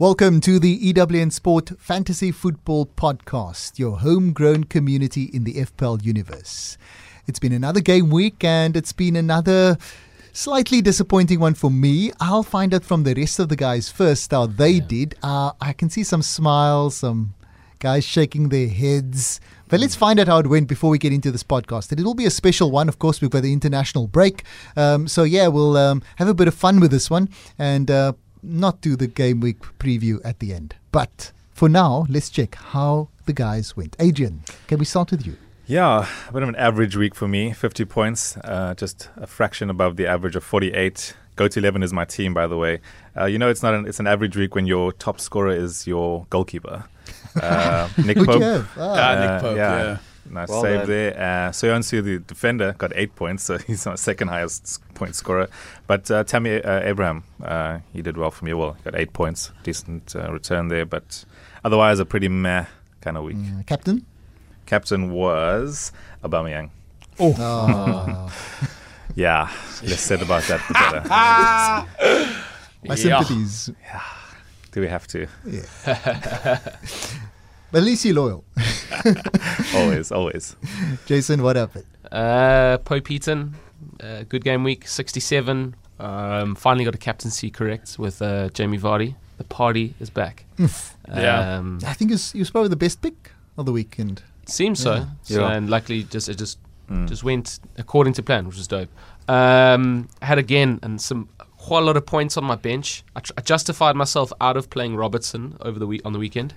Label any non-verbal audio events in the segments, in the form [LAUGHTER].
Welcome to the EWN Sport Fantasy Football Podcast, your homegrown community in the FPL universe. It's been another game week and it's been another slightly disappointing one for me. I'll find out from the rest of the guys first how they yeah. did. Uh, I can see some smiles, some guys shaking their heads. But let's find out how it went before we get into this podcast. And it will be a special one. Of course, we've got the international break. Um, so, yeah, we'll um, have a bit of fun with this one and uh, not do the game week preview at the end. But for now, let's check how the guys went. Adrian, can we start with you? Yeah, a bit of an average week for me 50 points, uh, just a fraction above the average of 48. Go to 11 is my team, by the way. Uh, you know, it's not an, it's an average week when your top scorer is your goalkeeper. Uh, [LAUGHS] Nick Pope. Ah. Uh, Nick Pope, yeah. yeah. Nice well save done. there. Uh, Soyuncu, the defender, got eight points, so [LAUGHS] he's my second highest point scorer. But uh, Tammy uh, Abraham, uh, he did well for me. Well, got eight points, decent uh, return there. But otherwise, a pretty meh kind of week. Mm, captain? Captain was Aubameyang. Oh. oh. [LAUGHS] yeah, less said about that, the better. [LAUGHS] My sympathies. Yeah. Do we have to? Yeah. But at least you're loyal. [LAUGHS] always, always. Jason, what happened? Uh, Pope Eaton, uh, good game week, 67. Um, finally got a captaincy correct with uh, Jamie Vardy. The party is back. [LAUGHS] yeah. Um, I think he was probably the best pick of the weekend. Seems so. Yeah. so yeah. And luckily, just it just mm. just went according to plan, which was dope. Um, had again and some quite a lot of points on my bench. I, tr- I, justified myself out of playing Robertson over the week on the weekend,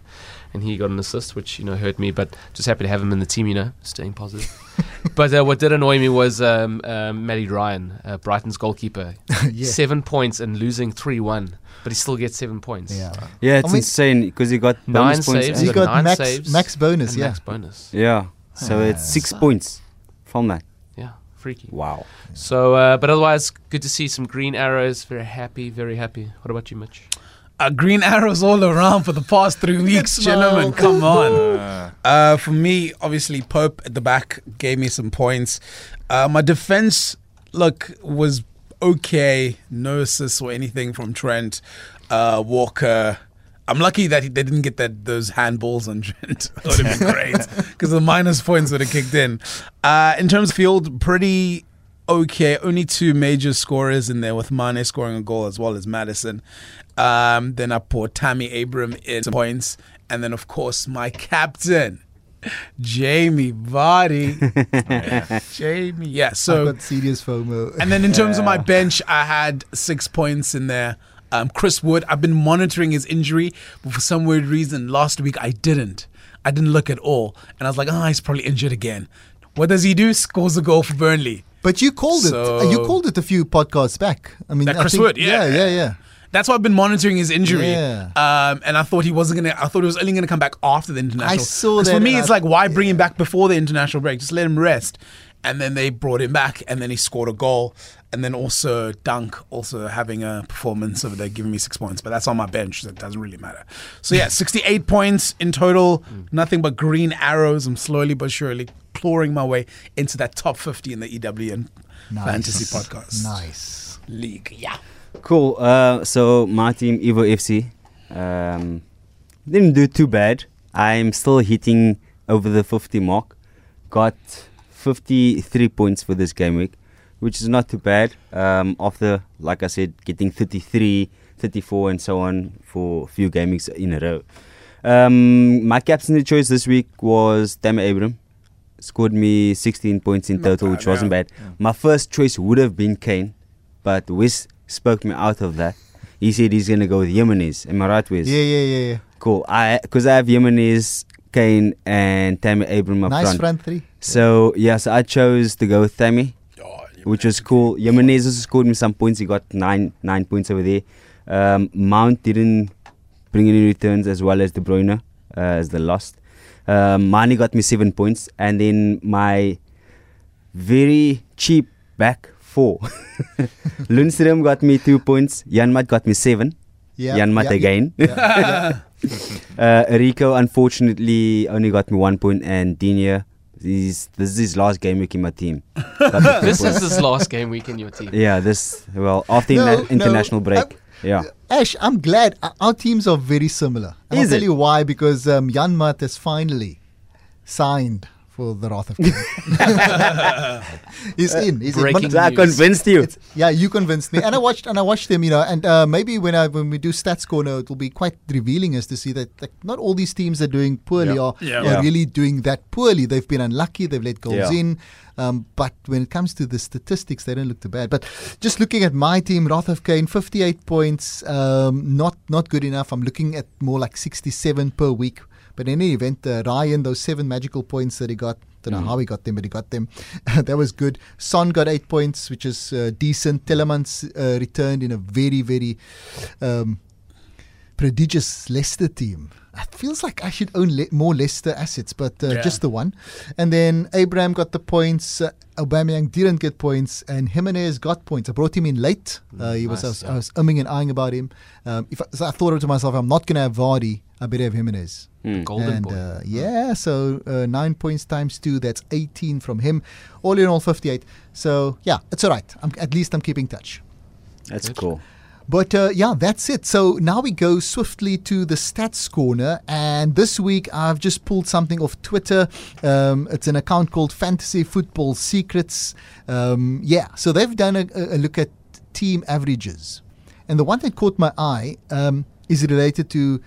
and he got an assist, which you know hurt me. But just happy to have him in the team. You know, staying positive. [LAUGHS] but uh, what did annoy me was um, uh, Matty Ryan, uh, Brighton's goalkeeper, [LAUGHS] yeah. seven points and losing three one. But he still gets seven points. Yeah, yeah, it's I mean, insane because he got nine bonus saves. Points he got, got max, saves max bonus. Yeah, max bonus. Yeah, so it's six points from that freaky. Wow. So, uh, but otherwise, good to see some green arrows. Very happy, very happy. What about you, Mitch? Uh, green arrows all around for the past three weeks, gentlemen. Come on. Uh, for me, obviously, Pope at the back gave me some points. Uh, my defense, look, was okay. No assists or anything from Trent, uh, Walker. I'm lucky that they didn't get that those handballs on Trent. [LAUGHS] that would have been [LAUGHS] great because the minus points would have kicked in. Uh, in terms of field, pretty okay. Only two major scorers in there with Mane scoring a goal as well as Maddison. Um, then I put Tammy Abraham in some points, and then of course my captain. Jamie Vardy. yeah. [LAUGHS] Jamie, yeah. So I've got serious FOMO. and then in terms yeah. of my bench, I had six points in there. Um, Chris Wood, I've been monitoring his injury, but for some weird reason, last week I didn't. I didn't look at all. And I was like, oh, he's probably injured again. What does he do? Scores a goal for Burnley. But you called so, it. You called it a few podcasts back. I mean, that Chris think, Wood, yeah. Yeah, yeah, yeah. That's why I've been monitoring his injury. Yeah. Um, and I thought he wasn't gonna. I thought he was only gonna come back after the international. I saw that. For me, it's I, like why bring him back before the international break? Just let him rest. And then they brought him back, and then he scored a goal and then also Dunk also having a performance over there, giving me six points, but that's on my bench, so it doesn't really matter. So yeah, 68 points in total, mm. nothing but green arrows. I'm slowly but surely clawing my way into that top 50 in the EWN nice. Fantasy Podcast. Nice league. Yeah. Cool. Uh, so my team Evo FC um, didn't do too bad. I'm still hitting over the 50 mark. Got 53 points for this game week which is not too bad. Um, after, like I said, getting 33, 34, and so on for a few gamings in a row. Um, my captaincy choice this week was Tammy Abraham. Scored me 16 points in total, which wasn't bad. My first choice would have been Kane, but Wes spoke me out of that. He said he's gonna go with Jimenez. Am I right, Wes? Yeah, yeah, yeah, yeah. Cool. I because I have Jimenez, Kane, and Tammy Abraham up nice front. front three. So yeah, so I chose to go with Tammy which was cool. Yemenis also scored me some points. He got nine nine points over there. Um, Mount didn't bring any returns as well as De Bruyne uh, as the lost. Um, Mane got me seven points, and then my very cheap back four. [LAUGHS] Lundstram got me two points. Janmaat got me seven. Yeah, Janmaat yeah, again. Yeah, [LAUGHS] uh, Rico unfortunately only got me one point, and Digne He's, this is his last game week in my team. [LAUGHS] this is his last game week in your team. Yeah, this well after no, international no, break. Yeah. Ash, I'm glad our teams are very similar. And I'll Is tell it? you why because um, Janmaat has finally signed for the Wrath of Kane. [LAUGHS] he's in. He's breaking in. So I convinced you. It's, yeah, you convinced me, and I watched and I watched them, you know, and uh, maybe when I when we do stats corner, it will be quite revealing as to see that like, not all these teams are doing poorly Yeah. are, Yeah. are Yeah. really doing that poorly. They've been unlucky. They've let goals Yeah. in, um, but when it comes to the statistics, they don't look too bad. But just looking at my team, Wrath of Kane, fifty-eight points, um, not not good enough. I'm looking at more like sixty-seven per week. But in any event, uh, Ryan, those seven magical points that he got, don't know how he got them, but he got them. [LAUGHS] that was good. Son got eight points, which is uh, decent. Tielemans uh, returned in a very, very um, prodigious Leicester team. It feels like I should own le- more Leicester assets, but uh, Yeah. just the one. And then Abraham got the points. Uh, Aubameyang didn't get points, and Jimenez got points. I brought him in late. Uh, he was, I was, nice, I was umming and eyeing about him. Um, if I, so I thought to myself, I'm not going to have Vardy. I better have Jimenez. Hmm. Golden and boy. uh, yeah, so uh, nine points times two, that's 18 from him. All in all, 58. So yeah, it's all right. I'm, at least I'm keeping touch. That's Good. cool. But uh, yeah, that's it. So now we go swiftly to the stats corner. And this week I've just pulled something off Twitter. Um, it's an account called Fantasy Football Secrets. Um, yeah, so they've done a, a look at team averages. And the one that caught my eye um, is related to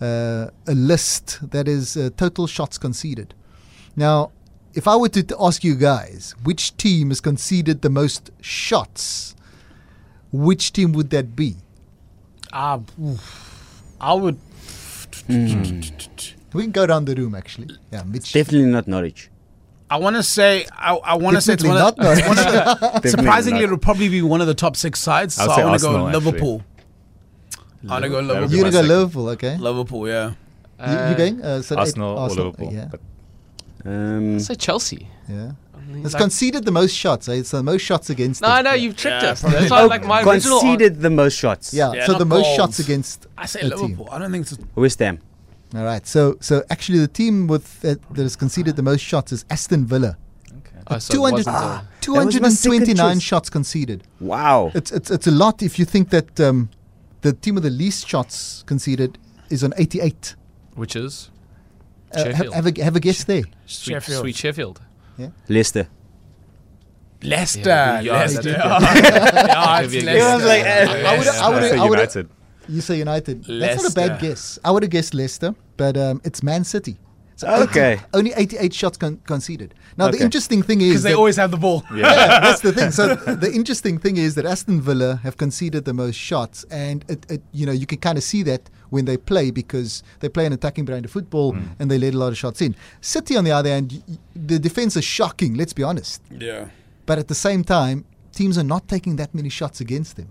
a list that is uh, total shots conceded. Now, if I were to t- ask you guys which team has conceded the most shots, which team would that be? Ah. I would. We can go down the room actually. Yeah, Mitch. Definitely not Norwich. I want to say. I, I want to say it's Definitely one of, not Norwich. one of the, [LAUGHS] Definitely surprisingly, not. it'll probably be one of the top six sides. I So I want to go Arsenal, actually. Liverpool. I want to go Liverpool. You're gonna go. Liverpool, okay? Liverpool, yeah. you, you going? Uh, so eight- Arsenal, or Liverpool. Yeah, But Um, Say Chelsea. yeah. It's like- conceded the most shots. Eh? It's the most shots against. no, us. I know you've tricked Yeah, us. probably. That's why, like my original. conceded the most shots. Yeah, Yeah, so not the most goals. shots against. I say a team. Liverpool. I don't think it's. West Ham. All right. So so actually the team with uh, that has conceded the most shots is Aston Villa. Oh, so it 200, wasn't a- 229 shots conceded. Wow. It's, it's it's a lot if you think that um, the team with the least shots conceded is on 88. which is Uh, have, Sheffield. have, a, have a guess there. sweet, Sheffield. sweet Sheffield. Leicester. Leicester. Yeah, yeah, Leicester. they yeah, [LAUGHS] it's Leicester. like, uh, I would I would I say would United. You say United. That's not a bad guess. I would have guessed Leicester, but um, it's Man City. So Okay. [LAUGHS] only 88 shots con- conceded. Now the interesting thing is Because they that- always have the ball. yeah, [LAUGHS] that's the thing. So the interesting thing is that Aston Villa have conceded the most shots, and it, it, you know you can kind of see that when they play because they play an attacking brand of football and they let a lot of shots in. City, on the other hand, y- y- the defense is shocking. Let's be honest. Yeah. But at the same time, teams are not taking that many shots against them.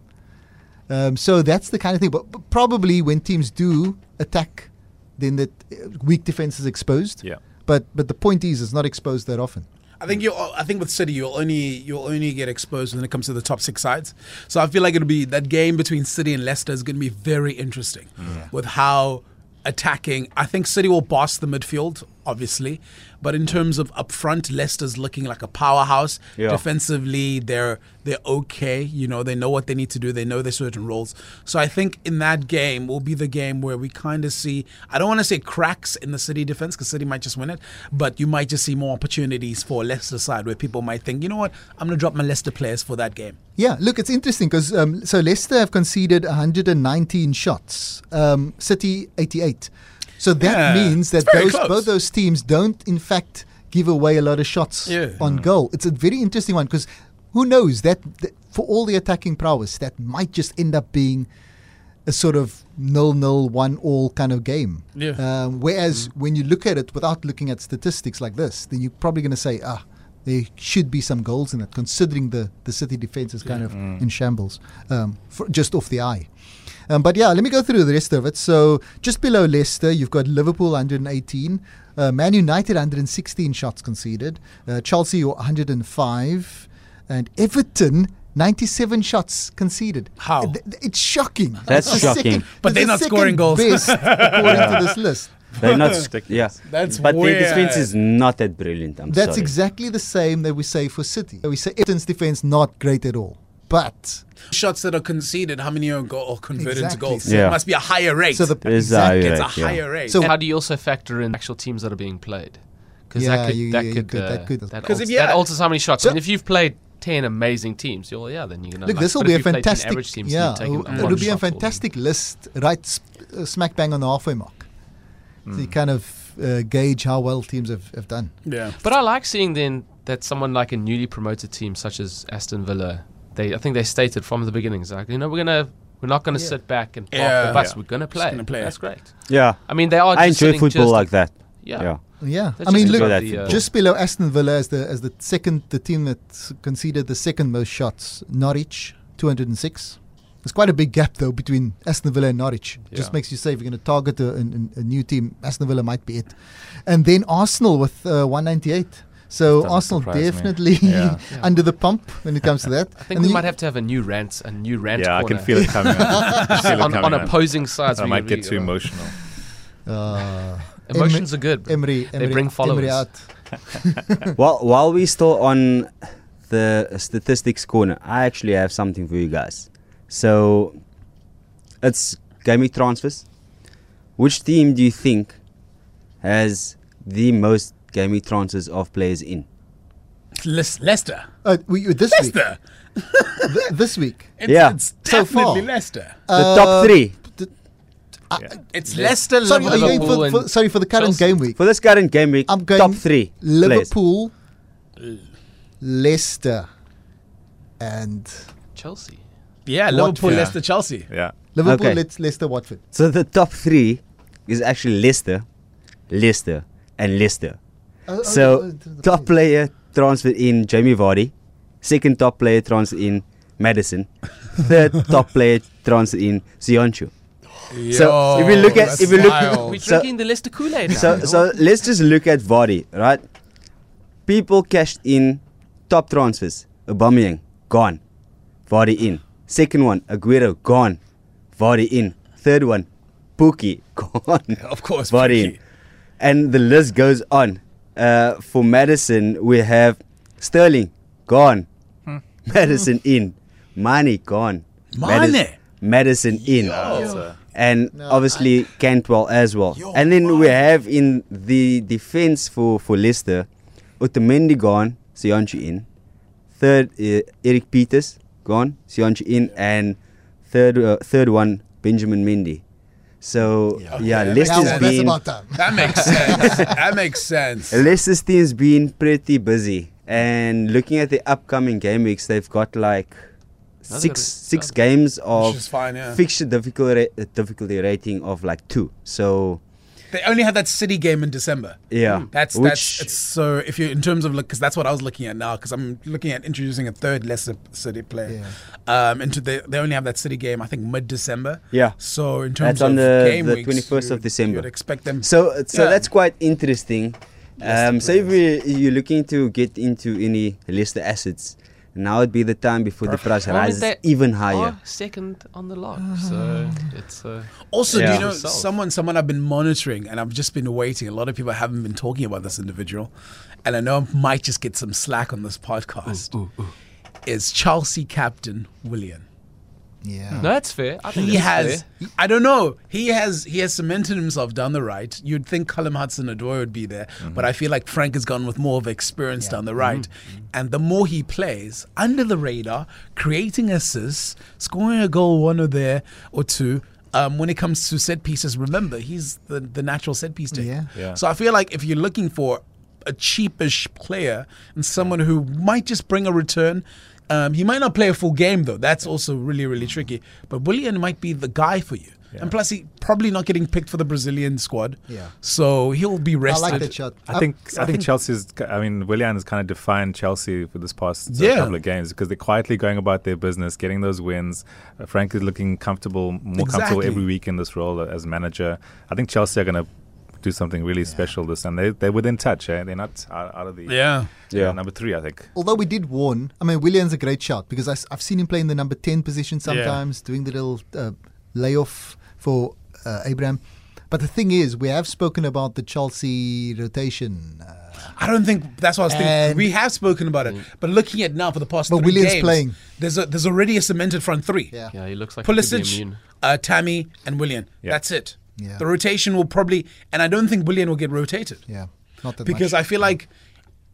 Um, so that's the kind of thing. But, but probably when teams do attack, then that uh, weak defense is exposed. Yeah. But but the point is, it's not exposed that often. I think you. I think with City, you'll only you'll only get exposed when it comes to the top six sides. So I feel like it'll be that game between City and Leicester is going to be very interesting with how attacking. I think City will boss the midfield, obviously, but in terms of up front, Leicester's looking like a powerhouse. Yeah. Defensively, they're they're okay. You know, they know what they need to do. They know their certain roles. So I think in that game will be the game where we kind of see. I don't want to say cracks in the City defense because City might just win it, but you might just see more opportunities for Leicester side where people might think, you know what, I'm going to drop my Leicester players for that game. Yeah, look, it's interesting because um, so Leicester have conceded 119 shots, um, City 88. So that Yeah, means that those close. both those teams don't, in fact, give away a lot of shots Yeah. on goal. It's a very interesting one because who knows that, that for all the attacking prowess, that might just end up being a sort of nil-nil, one-all kind of game. Yeah. Um, whereas when you look at it without looking at statistics like this, then you're probably going to say, ah, there should be some goals in it, considering the, the City defense is kind of in shambles, um, for, just off the eye. Um, but yeah, let me go through the rest of it. So just below Leicester, you've got Liverpool 118, uh, Man United 116 shots conceded, uh, Chelsea 105, and Everton 97 shots conceded. How? Th- th- It's shocking. That's It's the shocking. second- But they're the not scoring goals. Best according to this list. [LAUGHS] They're not. [LAUGHS] yeah. That's but their defense is not that brilliant. I'm That's sorry. exactly the same that we say for City. We say Everton's defense not great at all. But Shots that are conceded, how many are go- or converted Exactly. to goals? So- It Yeah. must be a higher rate. so the There's a exactly. higher it's a rate, yeah. higher rate. So- how do you also factor in actual teams that are being played? Because Yeah, that could you- that you could could- uh, that could- that, 'Cause alters, if you that had- alters how many shots. So- I mean, if you've played ten amazing teams, you're yeah, then you're gonna Look, like, this will be a you played 10 fantastic. average teams, yeah, you're taking it'll be a shot for fantastic list, right sp- uh, smack bang on the halfway mark. So Hmm. you kind of uh, gauge how well teams have, have done. yeah. But I like seeing then that someone like a newly promoted team such as Aston Villa, they I think they stated from the beginnings like you know we're gonna we're not gonna Yeah. sit back and park Yeah. the bus. Yeah. We're gonna Just play. gonna play. That's great. Yeah. I mean they are. I enjoy football just- like that. Yeah. Yeah. Yeah, That's I mean, look, enjoy that the, uh, just below Aston Villa as the as the second, the team that s- conceded the second most shots, Norwich, two hundred and six. There's quite a big gap though between Aston Villa and Norwich. Just makes you say if you're going to target a, a, a new team, Aston Villa might be it. And then Arsenal with uh, 198. So Doesn't Arsenal definitely Yeah. [LAUGHS] Yeah. under the pump when it comes to that. [LAUGHS] I think And we might have to have a new rant, a new rant Yeah, I can feel it coming. on. Feel it [LAUGHS] coming on on. opposing sides. I might get too uh, emotional. Uh, Emotions are good. but Emery, They Emery, bring Emery followers. out. While while we still on the statistics corner, I actually have something for you guys. So it's game week transfers. Which team do you think has the most game week transfers of players in? Les- Leicester. Uh, we, this week. Leicester. [LAUGHS] Th- this week. It's, Yeah. it's So definitely far. Leicester. The Uh, top three Yeah. It's Leicester, Sorry, are you going Liverpool for, for, sorry for the current Chelsea. game week. for this current game week. I'm going top three players. Liverpool, Leicester, and Chelsea. Yeah, Liverpool, Watford. Leicester, Chelsea. Yeah. Liverpool, Okay. Le- Leicester, Watford. So the top three is actually Leicester, Leicester, and Leicester. Oh, So oh, the- the top player transferred in Jamie Vardy. Second top player transferred in Maddison. [LAUGHS] Third top player transferred in Soyuncu. So, if we look at- if we look- wild. We're So- drinking the Leicester Kool-Aid. So so let's just look at Vardy, right? People cashed in top transfers. Aubameyang gone, Vardy in. Second one, Aguero gone, Vardy in. Third one, Pukki [LAUGHS] gone, of course, Vardy in. And the list goes on. Uh, for Maddison, we have Sterling gone, Maddison in, money gone, Madis- Mane? Maddison in That's, uh, and No, obviously Cantwell as well. and then we have in the defense for for Leicester, Otamendi gone, Soyuncu in. Third, uh, Erik Pieters gone, Soyuncu in, and third uh, third one Benjamin Mendy. So yeah, Yeah, that Leicester's makes Now, that's been. That makes sense. that makes sense. [LAUGHS] Leicester's team's been pretty busy. And looking at the upcoming game weeks, they've got like No, they six got six games of Which fine, yeah. fixture difficulty difficulty rating of like two. So They only had that City game in December. yeah, That's which that's it's so if you in terms of look, because that's what I was looking at now because I'm looking at introducing a third Leicester City player. Yeah. Um, into the they only have that City game I think mid December. Yeah. So in terms That's on of the- game the 21st of you'd- December. you'd expect them. so so Yeah. that's quite interesting. Um, so if we, you're looking to get into any Leicester assets, now would be the time before the price Well, I mean, rises they even higher. are second on the lot, [SIGHS] so it's uh, Also, do you know Yourself. someone someone I've been monitoring and I've just been waiting. A lot of people haven't been talking about this individual, and I know I might just get some slack on this podcast. Is Chelsea captain Willian? Yeah. no, that's fair. I think He that's has. fair. I don't know. He has. He has cemented himself down the right. You'd think Callum Hudson-Odoi would be there, mm-hmm. but I feel like Frank has gone with more of experience Yeah. down the right. Mm-hmm. Mm-hmm. And the more he plays under the radar, creating assists, scoring a goal, one or there or two. Um, when it comes to set pieces, remember he's the the natural set piece taker. Yeah. Yeah. So I feel like if you're looking for a cheapish player and someone who might just bring a return. Um, he might not play a full game though. That's also really, really tricky. But Willian might be the guy for you. Yeah. And plus, he probably not getting picked for the Brazilian squad. Yeah. So he'll be rested. I like that shot. I think I, think Chelsea's. I mean, Willian has kind of defined Chelsea for this past uh, Yeah. couple of games because they're quietly going about their business, getting those wins. Uh, Frank is looking comfortable, more comfortable every week in this role as manager. I think Chelsea are going to do something really special this, and they they're within touch. Eh? They're not out, out of the Yeah. Yeah. number three. I think. although we did warn, I mean, Willian's a great shot because I, have seen him play in the number 10 position sometimes, doing the little uh, layoff for uh, Abraham. But the thing is, we have spoken about the Chelsea rotation. Uh, I don't think that's what I was thinking. We have spoken about it, but looking at now for the past But three Willian's games, playing. There's a, there's already a cemented front three. yeah. Yeah, he looks like he Pulisic, immune. uh, Tammy, and Willian. Yeah. That's it. Yeah. The rotation will probably, and I don't think Willian will get rotated Yeah. Not that because much. I feel like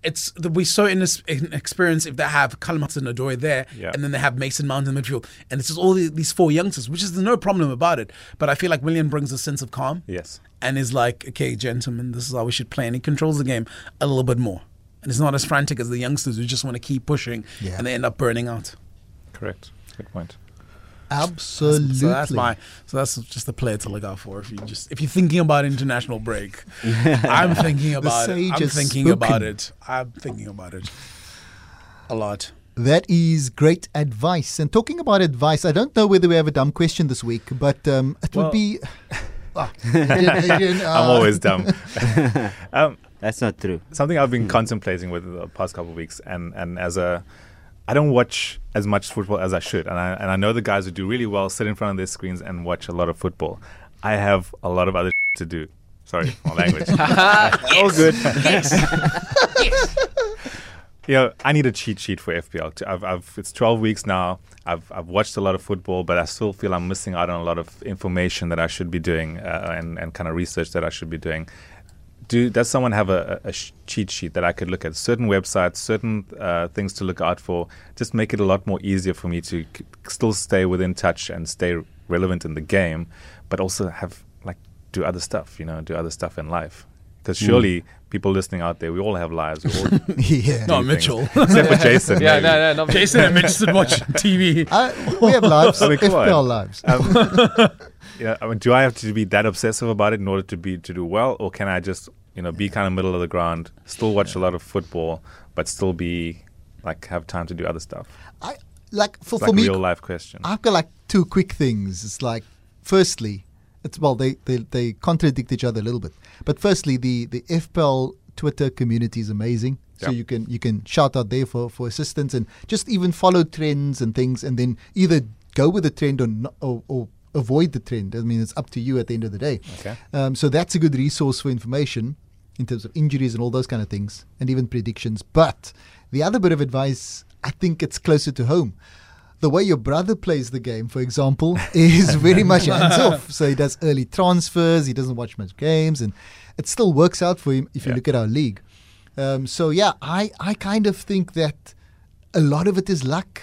it's that we're so inex- inexperienced if they have Callum Hudson Odoi there Yeah. and then they have Mason Mount in the midfield and it's just all the, these four youngsters, which is no problem about it. But I feel like Willian brings a sense of calm Yes. and is like, okay, gentlemen, this is how we should play, and he controls the game a little bit more. And it's not as frantic as the youngsters who just want to keep pushing Yeah. and they end up burning out. Correct. Good point. Absolutely. So that's my so that's just the player to look out for if you just if you're thinking about international break. [LAUGHS] I'm thinking about it. sage I'm has thinking about it. I'm thinking about it a lot. That is great advice. And talking about advice, I don't know whether we have a dumb question this week, but um, it Well- would be. [LAUGHS] Ah, Adrian, [LAUGHS] Adrian, uh, I'm always dumb. um, That's not true. something I've been contemplating with the past couple of weeks, and, and as a, I don't watch as much football as I should, and I and I know the guys who do really well sit in front of their screens and watch a lot of football. I have a lot of other to do. Sorry, my [LAUGHS] language. All good. Yes. [LAUGHS] you know, I need a cheat sheet for FPL. I've, I've, it's 12 weeks now. I've, I've watched a lot of football, but I still feel I'm missing out on a lot of information that I should be doing uh, and, and kind of research that I should be doing. Do does someone have a, a, a cheat sheet that I could look at? Certain websites, certain uh, things to look out for. Just make it a lot more easier for me to c- still stay within touch and stay relevant in the game, but also have like do other stuff. You know, do other stuff in life. Because surely people listening out there, we all have lives. We all [LAUGHS] yeah. No, Mitchell. [LAUGHS] except for Jason. Yeah, maybe. no, no, no. [LAUGHS] Jason and Mitch should watch TV. Uh, we have lives, I mean, come on. FPL lives. Um, yeah, I mean, do I have to be that obsessive about it in order to be to do well, or can I just you know be kind of middle of the ground, still watch a lot of football, but still be like have time to do other stuff? I like for, It's for like a me. real life question. I've got like two quick things. It's like, firstly, it's well they, they they contradict each other a little bit. But firstly, the the FPL Twitter community is amazing. So Yep. you can you can shout out there for, for assistance and just even follow trends and things, and then either go with the trend or not, or, or avoid the trend. I mean, it's up to you at the end of the day. Okay. Um, so that's a good resource for information in terms of injuries and all those kind of things, and even predictions. But the other bit of advice, I think it's closer to home. The way your brother plays the game, for example, [LAUGHS] is very much hands off. So he does early transfers, he doesn't watch much games, and it still works out for him if you Yeah. look at our league. Um, so yeah, I, I kind of think that a lot of it is luck.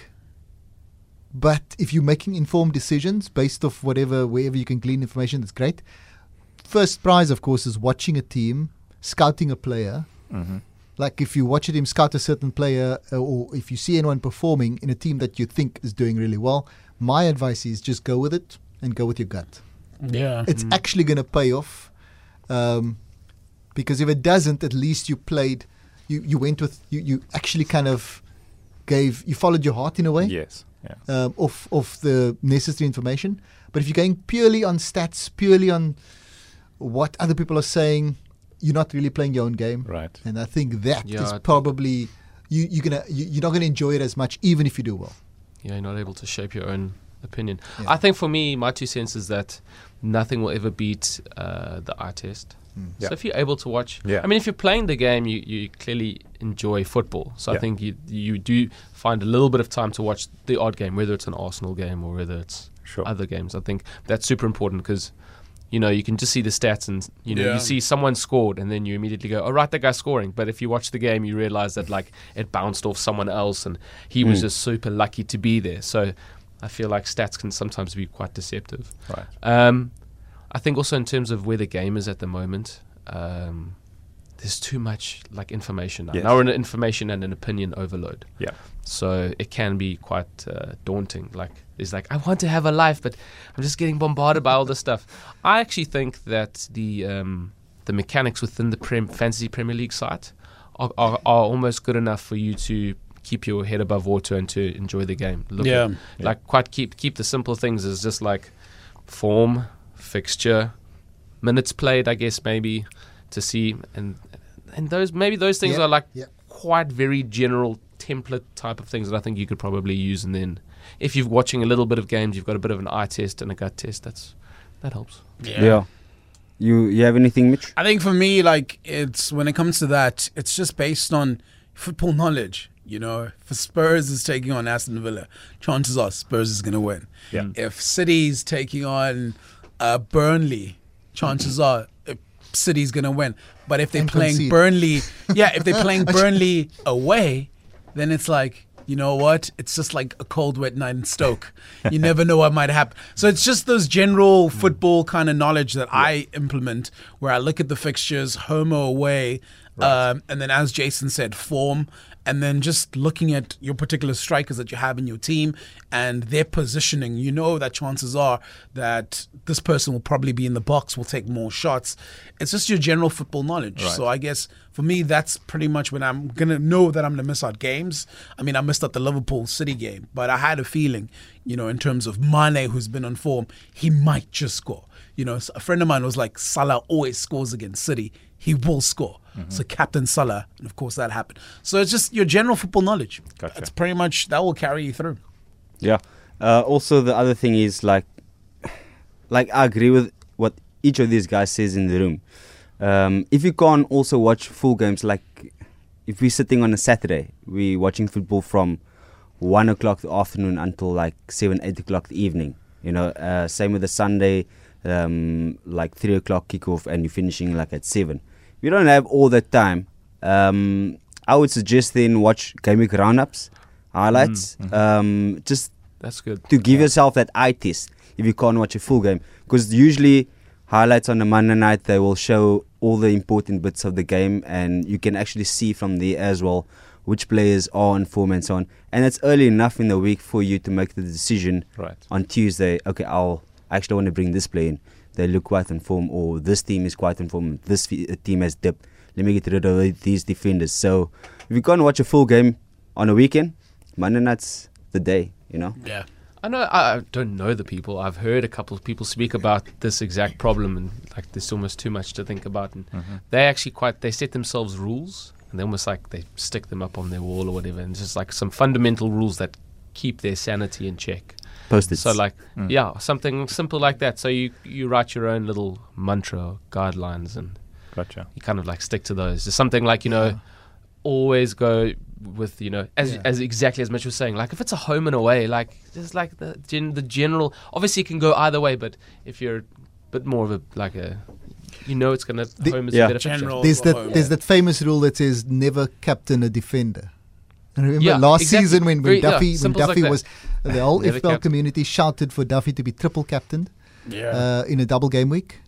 But if you're making informed decisions based off whatever wherever you can glean information, that's great. First prize, of course, is watching a team, scouting a player. hmm Like if you watch a team scout a certain player, uh, or if you see anyone performing in a team that you think is doing really well, my advice is just go with it and go with your gut. Yeah. It's actually going to pay off, um, because if it doesn't, at least you played, you you went with you you actually kind of gave you followed your heart in a way Yes. Yeah. um, of of the necessary information. But if you're going purely on stats, purely on what other people are saying, you're not really playing your own game. Right. And I think that is Yeah, I- probably you you're gonna you, you're not gonna enjoy it as much, even if you do well. Yeah, you're not able to shape your own opinion. Yeah. I think for me, my two cents is that nothing will ever beat uh, the eye test. Yeah. So if you're able to watch, Yeah. I mean, if you're playing the game, you, you clearly enjoy football. So I think you you do find a little bit of time to watch the odd game, whether it's an Arsenal game or whether it's Sure. other games. I think that's super important because you know you can just see the stats and you know Yeah. you see someone scored and then you immediately go, "Oh right, that guy's scoring." But if you watch the game, you realize that like it bounced off someone else and he was Mm. just super lucky to be there. So I feel like stats can sometimes be quite deceptive. Right. Um, I think also in terms of where the game is at the moment, um, there's too much like information now. Yes. Now we're in an information and an opinion overload. Yeah. So it can be quite uh, daunting. Like it's like I want to have a life, but I'm just getting bombarded by all this stuff. I actually think that the um, the mechanics within the Prem, fantasy Premier League site are, are, are almost good enough for you to keep your head above water and to enjoy the game. Look Yeah. at, like quite keep keep the simple things as just like form, fixture, minutes played. I guess maybe to see and and those maybe those things Yeah, are like yeah. quite very general template type of things that I think you could probably use. And then if you're watching a little bit of games, you've got a bit of an eye test and a gut test. That's that helps. Yeah. You you have anything, Mitch? I think for me, like it's when it comes to that, it's just based on football knowledge. You know, if Spurs is taking on Aston Villa, chances are Spurs is going to win. Yeah. If City's taking on uh, Burnley, chances are uh, City's going to win. But if they're And playing concede. Burnley, yeah, if they're playing [LAUGHS] Burnley away, then it's like, you know what? It's just like a cold, wet night in Stoke. You [LAUGHS] never know what might happen. So it's just those general football kind of knowledge that I implement where I look at the fixtures, home or away, um, and then as Jason said, form, and then just looking at your particular strikers that you have in your team and their positioning. You know that chances are that this person will probably be in the box, will take more shots. It's just your general football knowledge. Right. So I guess for me, that's pretty much when I'm gonna know that I'm gonna miss out games. I mean, I missed out the Liverpool City game, but I had a feeling, you know, in terms of Mane, who's been on form, he might just score. You know, a friend of mine was like, Salah always scores against City. He will score. So Captain Salah, and of course that happened. So it's just your general football knowledge. Gotcha. That's pretty much that will carry you through. Yeah. Uh, also, the other thing is like, like I agree with what each of these guys says in the room. Um, if you can't also watch full games, like if we're sitting on a Saturday, we're watching football from one o'clock the afternoon until like seven, eight o'clock the evening. You know, uh, same with the Sunday, um, like three o'clock kickoff, and you're finishing like at seven. You don't have all that time, um, I would suggest then watch game week roundups, highlights. Um, just That's good. to give yourself that eye test if you can't watch a full game. Because usually highlights on a Monday night they will show all the important bits of the game, and you can actually see from there as well which players are on form and so on. And it's early enough in the week for you to make the decision Right. on Tuesday. Okay, I'll I actually want to bring this player in. They look quite in form, or this team is quite in form. This fe- uh, team has dipped. Let me get rid of these defenders. So if you can't watch a full game on a weekend, Monday night's the day. You know. Yeah. I know I I don't know the people. I've heard a couple of people speak about this exact problem, and like there's almost too much to think about. And they actually quite they set themselves rules, and they almost like they stick them up on their wall or whatever, and it's just like some fundamental rules that keep their sanity in check. Post-its. So like mm. yeah, something simple like that. So you you write your own little mantra or guidelines, and Gotcha. you kind of like stick to those. Just something like you know, always go with you know as Yeah. as exactly as Mitch was saying. Like if it's a home and away, like just like the gen, the general. Obviously, it can go either way, but if you're a bit more of a like a, you know, it's gonna The- home is Yeah. a better fixture. General. There's that home. there's that famous rule that says never captain a defender. And remember Yeah, last exactly. season when, when Very- yeah, Duffy when Duffy like was the whole [LAUGHS] Never FPL community shouted for Duffy to be triple captained Yeah. uh, in a double game week.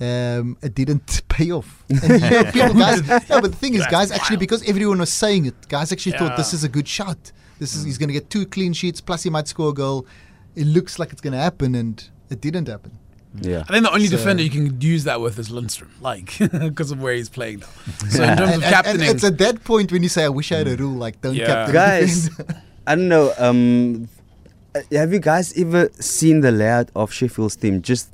Um, it didn't [LAUGHS] pay off. [LAUGHS] And you know, people, guys, no, but the thing is, guys, actually, because everyone was saying it, guys actually thought this is a good shot. This is he's going to get two clean sheets plus he might score a goal. It looks like it's going to happen, and it didn't happen. Yeah. I think the only So- defender you can use that with is Lundstram, like [LAUGHS] because of where he's playing now. So in terms And, of and- and it's at that point when you say, "I wish I had a rule like don't Yeah. captain guys. [LAUGHS] I don't know. Um, have you guys ever seen the layout of Sheffield's team? Just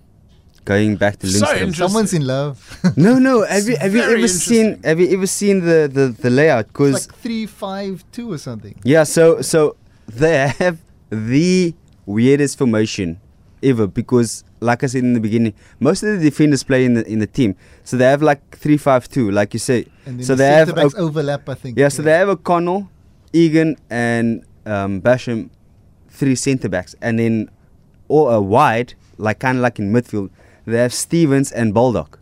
going back to So Lindstrom. interesting. Someone's in love. [LAUGHS] no, no. Have you have you ever seen have you ever seen the the, the layout? Because like three five two or something. yeah, so so they have the weirdest formation ever because like I said in the beginning, most of the defenders play in the in the team. So they have like three five two, like you say. And then So the they have a- overlap, I think. Yeah, so they have O'Connell, Egan, and um, Basham, three centre backs, and then or a wide, like kind of like in midfield, they have Stevens and Baldock,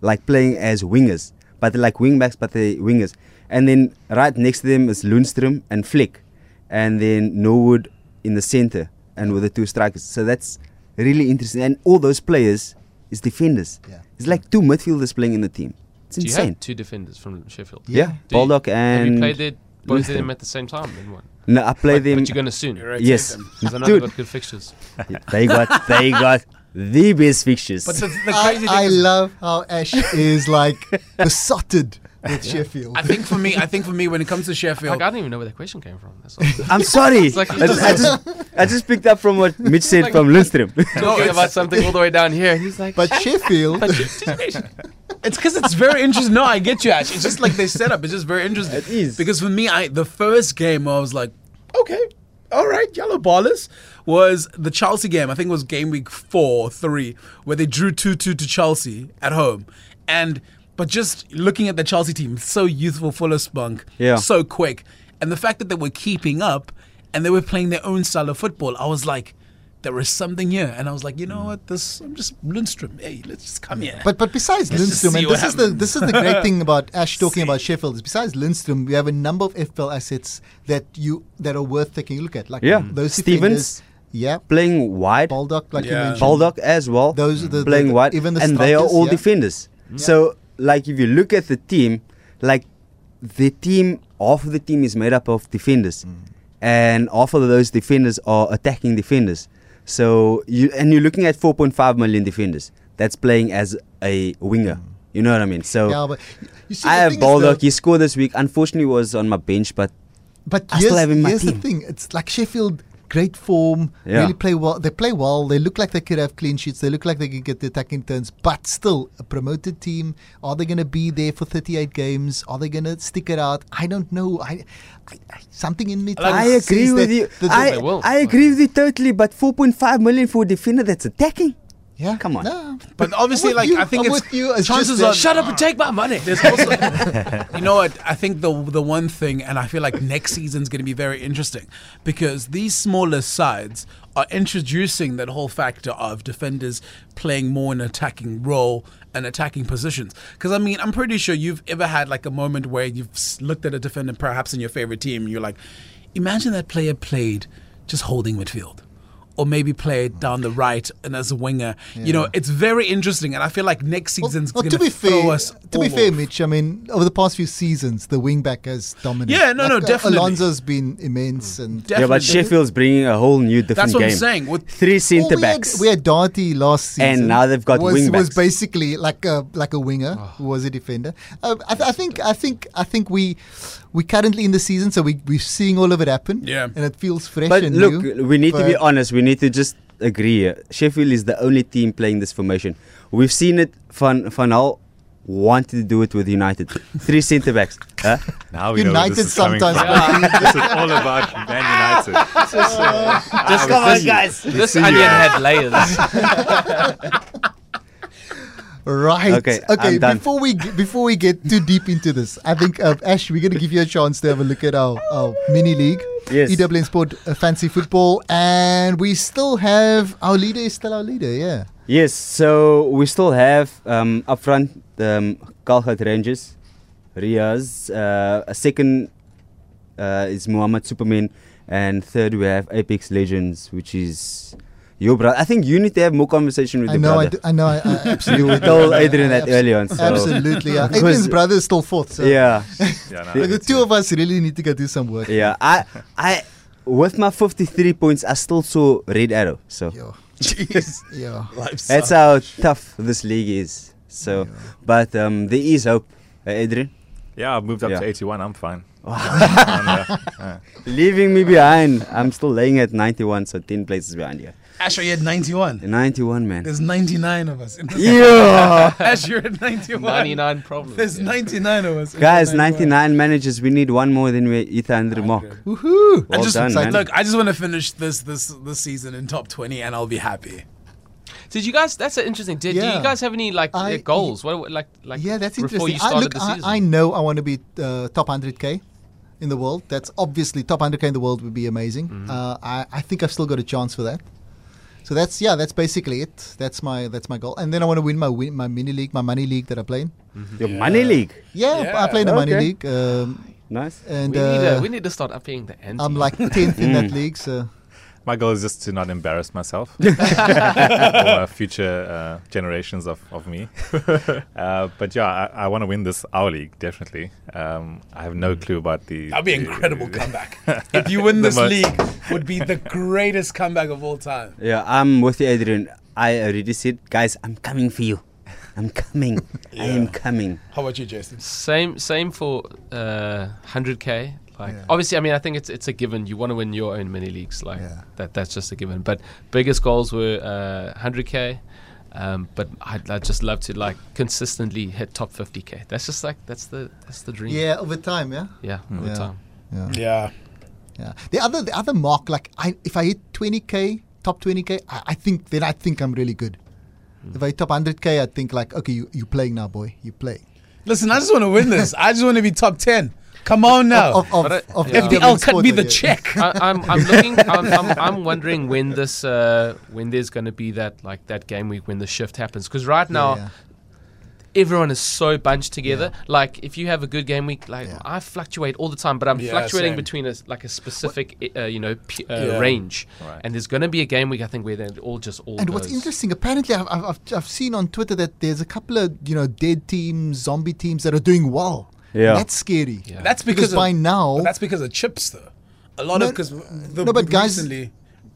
like playing as wingers, but they're like wing backs, but they're wingers. And then right next to them is Lundstram and Fleck, and then Norwood in the centre, and with the two strikers. So that's really interesting. And all those players is defenders. Yeah. It's like two midfielders playing in the team. It's Do you insane. have two defenders from Sheffield? Yeah, Yeah. Do you- Baldock Have and you played their, both of them at the same time? In one? No, I play but, them. but you're gonna soon. You rotate Yes. Because I know they've dude. got good fixtures. [LAUGHS] they got they got the best fixtures. But the, the I, crazy thing I is, love how Ash is like besotted [LAUGHS] [LAUGHS] with Sheffield. I think for me, I think for me, when it comes to Like, Sheffield, I don't even know where that question came from. That's [LAUGHS] all. I'm sorry. It's like I, just, I just I just picked up from what [LAUGHS] Mitch said Like- from Lundstram. talking about something all the way down here. He's like, but Sheffield, it's because it's very interesting. No, I get you, Ash. It's just like they set up. It's just very interesting. It is. because for me, I the first game I was like, okay, all right, yellow ballers, was the Chelsea game. I think it was game week four, three, where they drew 2 2 to Chelsea at home. And, but just looking at the Chelsea team, so youthful, full of spunk, Yeah. so quick. And the fact that they were keeping up and they were playing their own style of football, I was like, there is something here. And I was like, you know mm. what? This, I'm just Lundstram. Hey, let's just come here. But but besides Let's just Lindstrom, and this is the this is the great thing [LAUGHS] about Ash talking See. about Sheffield. Is besides Lindstrom, we have a number of FPL assets that you that are worth taking a look at. Like Yeah. those Stevens. defenders. Yeah, Playing wide, Baldock, like you mentioned. Baldock as well. Those are the- the- playing the- wide, even the and they are all yeah. defenders. So, like, if you look at the team, like the team, half of the team is made up of defenders, Mm. and half of those defenders are attacking defenders. So you and you're looking at 4.5 million defenders. That's playing as a winger. You know what I mean? So Mm. Yeah, see, I have Baldock. He scored this week. Unfortunately, was on my bench, but But I here's, still have him in my here's the thing: it's like Sheffield, great form, Yeah. really play well. They play well. They look like they could have clean sheets. They look like they could get the attacking turns. But still, a promoted team. Are they going to be there for 38 games? Are they going to stick it out? I don't know. I, I, I something in me. I agree with that you. the- the- I, They will. I agree with you totally. But 4.5 million for a defender that's attacking. Yeah, come on. No. But obviously, like you. I think I'm it's with you. It's chances just are Shut up and take my money. There's [LAUGHS] also, you know what? I think the the one thing, and I feel like next season's going to be very interesting because these smaller sides are introducing that whole factor of defenders playing more an attacking role and attacking positions. Because I mean, I'm pretty sure you've ever had like a moment where you've looked at a defender, perhaps in your favorite team, and you're like, imagine that player played just holding midfield. Or maybe played down the right and as a winger. You know, it's very interesting, and I feel like next season's well, going to be throw fair, us to be all fair, off. Mitch. I mean, over the past few seasons, the wing back has dominated. Yeah, no, no, uh, definitely. Alonso's been immense, and Yeah, but Sheffield's bringing a whole new different That's what game. I'm saying. With Three Well, centre we had- backs. We had Doherty last season, And now they've got was, wing Was basically like a like a winger who was a defender. Uh, I, th- I think I think I think we we currently in the season, so we we're seeing all of it happen. Yeah. and it feels fresh but and look, new. we need to be honest. We need to just agree. here. Sheffield is the only team playing this formation. We've seen it. Van Van Gaal wanted to do it with United. Three centre backs. [LAUGHS] Huh? Now we know this is coming sometimes. from. this is all about Man United. [LAUGHS] Just uh, come on, guys. This see onion you. had layers. [LAUGHS] Right. Okay, Okay. I'm done. Before we before we get too deep into this, I think uh, Ash, we're going to give you a chance to have a look at our, our mini league, Yes. EWN Sport uh, Fancy Football, and we still have our leader is still our leader. Yeah. Yes, so we still have um, up front um, Kalhat Rangers, Riaz. Uh, a second uh, is Muhammad Superman, and third we have Apex Legends, which is your brother. I think you need to have more conversation with I your know. I, brother. d- I know. I, I [LAUGHS] absolutely. you told Adrian that Abs- early on. So. Absolutely. Yeah. [LAUGHS] Adrian's brother is still fourth. So Yeah, [LAUGHS] Yeah, no, Like, the two of us really need to go do some work. yeah. I, I, with my 53 points, I still saw Red Arrow. So Yo. Jeez, Yeah. that's sucks. how tough this league is. So, but um, there is hope, uh, Adrian. Yeah, I've moved up Yeah. to 81. I'm fine. And, uh, uh, Leaving me behind. I'm still laying at 91, so 10 places behind you. Asher, you're at 91. 91, man. There's 99 of us. [LAUGHS] Yeah. Asher, you're at 91. 99 problems. There's yeah. 99 of us. [LAUGHS] Guys, the 99 managers. We need one more than we hit under I mock. agree. Woohoo. I just done, like, man. look. I just want to finish this this this season in top 20, and I'll be happy. Did you guys? That's interesting. Did, do Yeah. you guys have any like I- uh, goals? What what- like like yeah, that's interesting. you I, look, the I. I know I want to be uh, top 100k in the world. That's obviously top 100k in the world would be amazing. Mm-hmm. Uh, I, I think I've still got a chance for that. So that's yeah, that's basically it. That's my that's my goal. And then I want to win my win, my mini league, my money league that I play in. Your money league. Yeah, Yeah. I play in the money league, um, Nice. and we, need uh, a, we need to start upping the ante. I'm like [LAUGHS] 10th in that Mm. league. So my goal is just to not embarrass myself [LAUGHS] or uh, future uh, generations of, of me. [LAUGHS] uh, but yeah, I, I want to win this our league definitely. Um, I have no clue about the. That'd be an the- incredible comeback. if you win this league, would be the greatest comeback of all time. Yeah, I'm with you, Adrian. I already said, guys, I'm coming for you. I'm coming. I am coming. How about you, Jason? Same same for uh, 100k. Like Yeah. obviously, I mean, I think it's it's a given. You want to win your own mini leagues, like Yeah. that. That's just a given. But biggest goals were uh, 100k. Um, but I'd, I'd just love to like consistently hit top 50k. That's just like that's the that's the dream. yeah, over time, yeah, Yeah, over Yeah. time. yeah. Yeah. Yeah. The other the other mark, like I if I hit 20k, top 20k, I, I think then I think I'm really good. If I hit top 100k, I think like okay, you you playing now, boy, you play. Listen, I just want to win this. [LAUGHS] I just want to be top ten. Come on now. Of, of, But I- of yeah. FPL FPL cut me the guess. check. [LAUGHS] I, I'm, I'm looking. [LAUGHS] I'm, I'm, I'm wondering when this, uh, when there's going to be that like that game week when the shift happens. Because right now Yeah, everyone is so bunched together. Like if you have a good game week, like Yeah. I fluctuate all the time, but I'm Yeah, fluctuating same. between a like a specific, uh, you know, p- uh, Yeah. range. Right. And there's going to be a game week I think where they all just all. And what's interesting, apparently, I've, I've, I've- I've seen on Twitter that there's a couple of you know dead teams, zombie teams that are doing well. Yeah. that's scary. Yeah. That's Because because, of, by now- that's because of chips, though. A lot No, of because the no, but guys-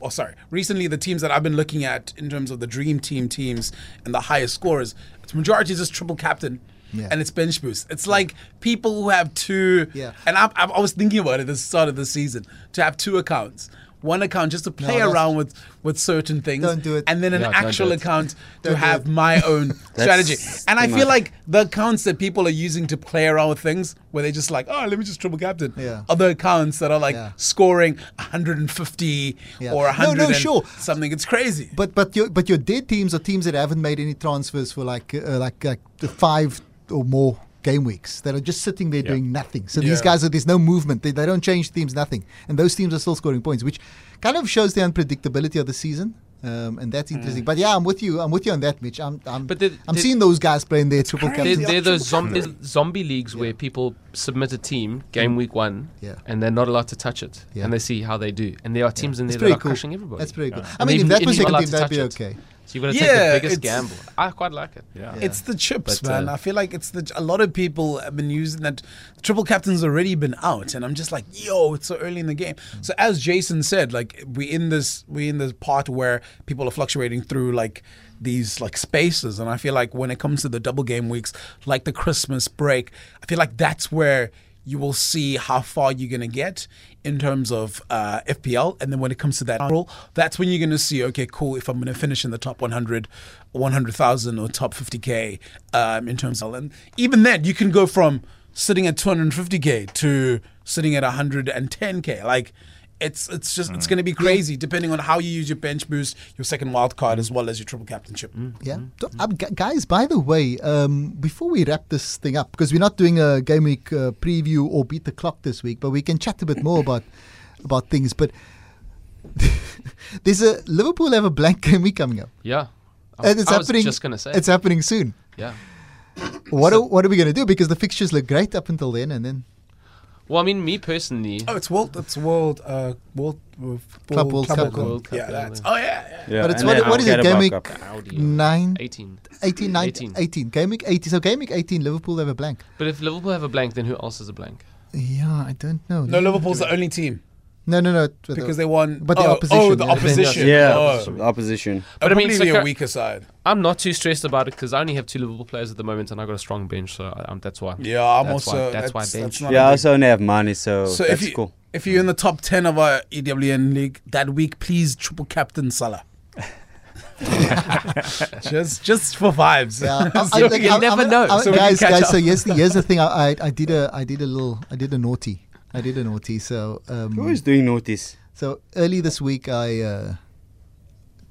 oh sorry, recently the teams that I've been looking at in terms of the dream team teams and the highest scorers, it's majority is just triple captain. Yeah. And it's bench boost. It's like people who have two. Yeah. And I, I, I was thinking about it at the start of the season to have two accounts. One account just to play that's- around with, with certain things. Don't do it. And then an Yeah, actual account to have it. my own [LAUGHS] strategy. And I feel like the accounts that people are using to play around with things where they're just like, oh, let me just triple captain. Yeah. Other accounts that are like Yeah. scoring 150 Yeah. or 100 no, and sure. something. It's crazy. But but your but your dead teams are teams that haven't made any transfers for like uh, like like the five or more game weeks that are just sitting there doing nothing. So these guys are there's no movement. They, they don't change teams, nothing, and those teams are still scoring points, which kind of shows the unpredictability of the season. Um, and that's interesting. But yeah, I'm with you. I'm with you on that, Mitch. I'm I'm, But the- I'm the- seeing those guys playing their triple crazy. They're, captain. they're those zombie, zombie leagues where people submit a team game week one, Yeah. and they're not allowed to touch it, Yeah. and they see how they do. And there are teams in there pretty that are cool. crushing everybody. That's pretty cool. I mean, even- if that and was you're second team, to that'd be okay. it. Okay. So you've got to Yeah, take the biggest it's- gamble. I quite like it. Yeah. It's the chips, But, man. uh, I feel like it's the a lot of people have been using that. Triple captain's already been out, and I'm just like, yo, it's so early in the game. So as Jason said, like we in this we in this part where people are fluctuating through like these like spaces, and I feel like when it comes to the double game weeks, like the Christmas break, I feel like that's where you will see how far you're going to get in terms of uh, FPL. And then when it comes to that role, that's when you're going to see, okay, cool, if I'm going to finish in the top 100, 100,000 or top 50K um, in terms of. And even then, you can go from sitting at 250K to sitting at 110K. Like, it's it's just it's going to be crazy depending on how you use your bench boost, your second wild card, as well as your triple captainship. Yeah. So, um, guys, by the way, um, before we wrap this thing up, because we're not doing a game week uh, preview or beat the clock this week, but we can chat a bit more about [LAUGHS] about things. But [LAUGHS] there's a Liverpool have a blank [LAUGHS] game week coming up, Yeah. I, and it's I was happening. just going to say. it's happening soon. yeah. What are, what are we going to do? Because the fixtures look great up until then, and then Well, I mean, me personally, Oh, it's world. It's world. Uh, world. world Club World Cup. World Cup, Yeah, yeah, that's. Oh yeah, yeah. Yeah, But it's and what- then what is it, game week? Audi, nine, 18. 18, 19, 18. 18. Game week 18. So game week 18, Liverpool have a blank. But if Liverpool have a blank, then who else has a blank? Yeah, I don't know. No, Liverpool's the only team No, no, no. because they won. But the oh, opposition, Oh, the yeah. opposition. Yeah, Oh. the opposition. But I mean, Completely so a weaker side. I'm not too stressed about it because I only have two Liverpool players at the moment, and I got a strong bench, so I, um, that's why. Yeah, I'm That's also. why- that's why bench. not Yeah, a I big- also only have money, so, So that's if you cool. if you're in the top ten of our EWN league that week, please triple captain Salah. [LAUGHS] just just for vibes. Yeah, I- I- [LAUGHS] So like, I- you never I'm- know. I'm- So guys, guys. up. So here's the here's the thing. I, I I did a I did a little I did a naughty. I did a naughty. So um, Who is doing notice? so early this week I uh,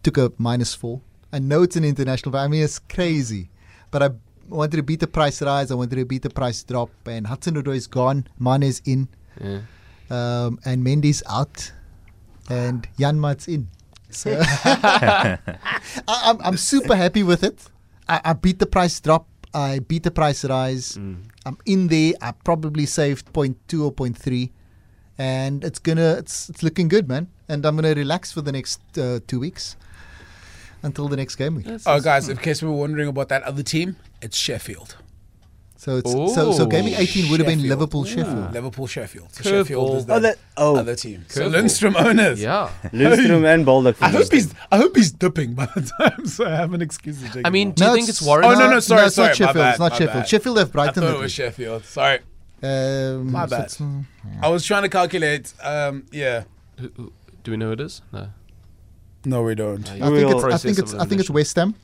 took a minus four. I know it's an international, but I mean it's crazy. But I wanted to beat the price rise. I wanted to beat the price drop. And Hudson Odoi is gone. Mane is in. Yeah. Um, and Mendy's out. And Janmaat's in. So [LAUGHS] [LAUGHS] I, I'm, I'm super happy with it. I, I beat the price drop. I beat the price rise. I'm in there. I probably saved 0.2 or 0.3, and it's gonna it's it's looking good, man. And I'm gonna relax for the next uh, two weeks until the next game week. Oh, guys, in case we were wondering about that other team, it's Sheffield. So it's so so gaming 18 would have been Sheffield. Liverpool Sheffield. Liverpool Sheffield. So Sheffield is the Oh, that oh, other team. So Curveball. Lundstram owners. Yeah. [LAUGHS] Lundstram and Baldock. I hope he's I hope he's dipping by the time, so I have an excuse to take. I mean, do you No, think it's- it's Warren? Oh, no, no, sorry, it's sorry, not my Sheffield. bad, it's not my Sheffield. bad. Sheffield have I Brighton. thought that it was. Sheffield. Sorry, Um, My bad. it's, mm, I was trying to calculate. Um, yeah, Who- who- Do we know who it is? No. no, we don't. No, I you think Real it's I think it's I think it's. West Ham.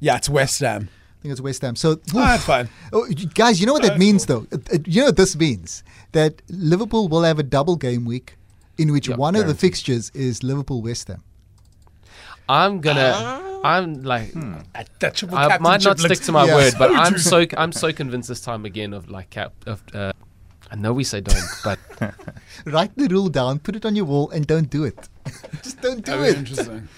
Yeah, it's West Ham. I think it's West Ham. So Oh, that's fine. Oh, guys, you know what that That's means, though. It- it- you know what this means that Liverpool will have a double game week in which Yep, one of the fixtures is Liverpool West Ham. I'm gonna. Ah. I'm like. Hmm. That triple I might not stick to my yeah, word, but I'm so I'm so convinced this time again of like cap of. Uh, I know we say don't, but [LAUGHS] Write the rule down, put it on your wall, and don't do it. [LAUGHS] Just don't do Very it. interesting.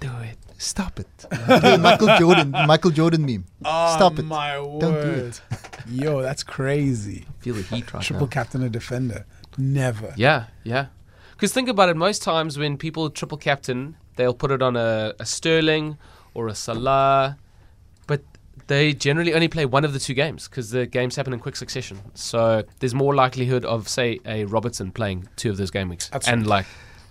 do it. Stop it. The Michael Jordan, Michael Jordan meme. Oh, Stop it. my word. Don't do it. Yo, that's crazy. Feel the heat right Triple now. captain a defender. Never. Yeah, yeah. Because think about it. Most times when people triple captain, they'll put it on a, a Sterling or a Salah, but they generally only play one of the two games because the games happen in quick succession. So there's more likelihood of, say, a Robertson playing two of those game weeks, That's and right. like,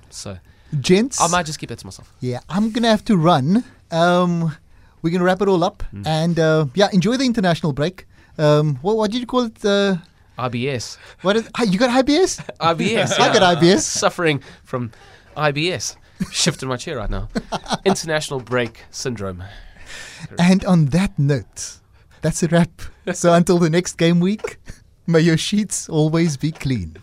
so Gents, I might just keep that to myself. yeah, I'm going to have to run. Um, we're going to wrap it all up. Mm. And uh, yeah, enjoy the international break. Um, what, what did you call it? Uh, IBS, what is, ah, you got IBS? [LAUGHS] IBS. I got IBS. [LAUGHS] Suffering from IBS. Shifting my chair right now. [LAUGHS] International break syndrome. And on that note, that's a wrap. So until the next game week, may your sheets always be clean.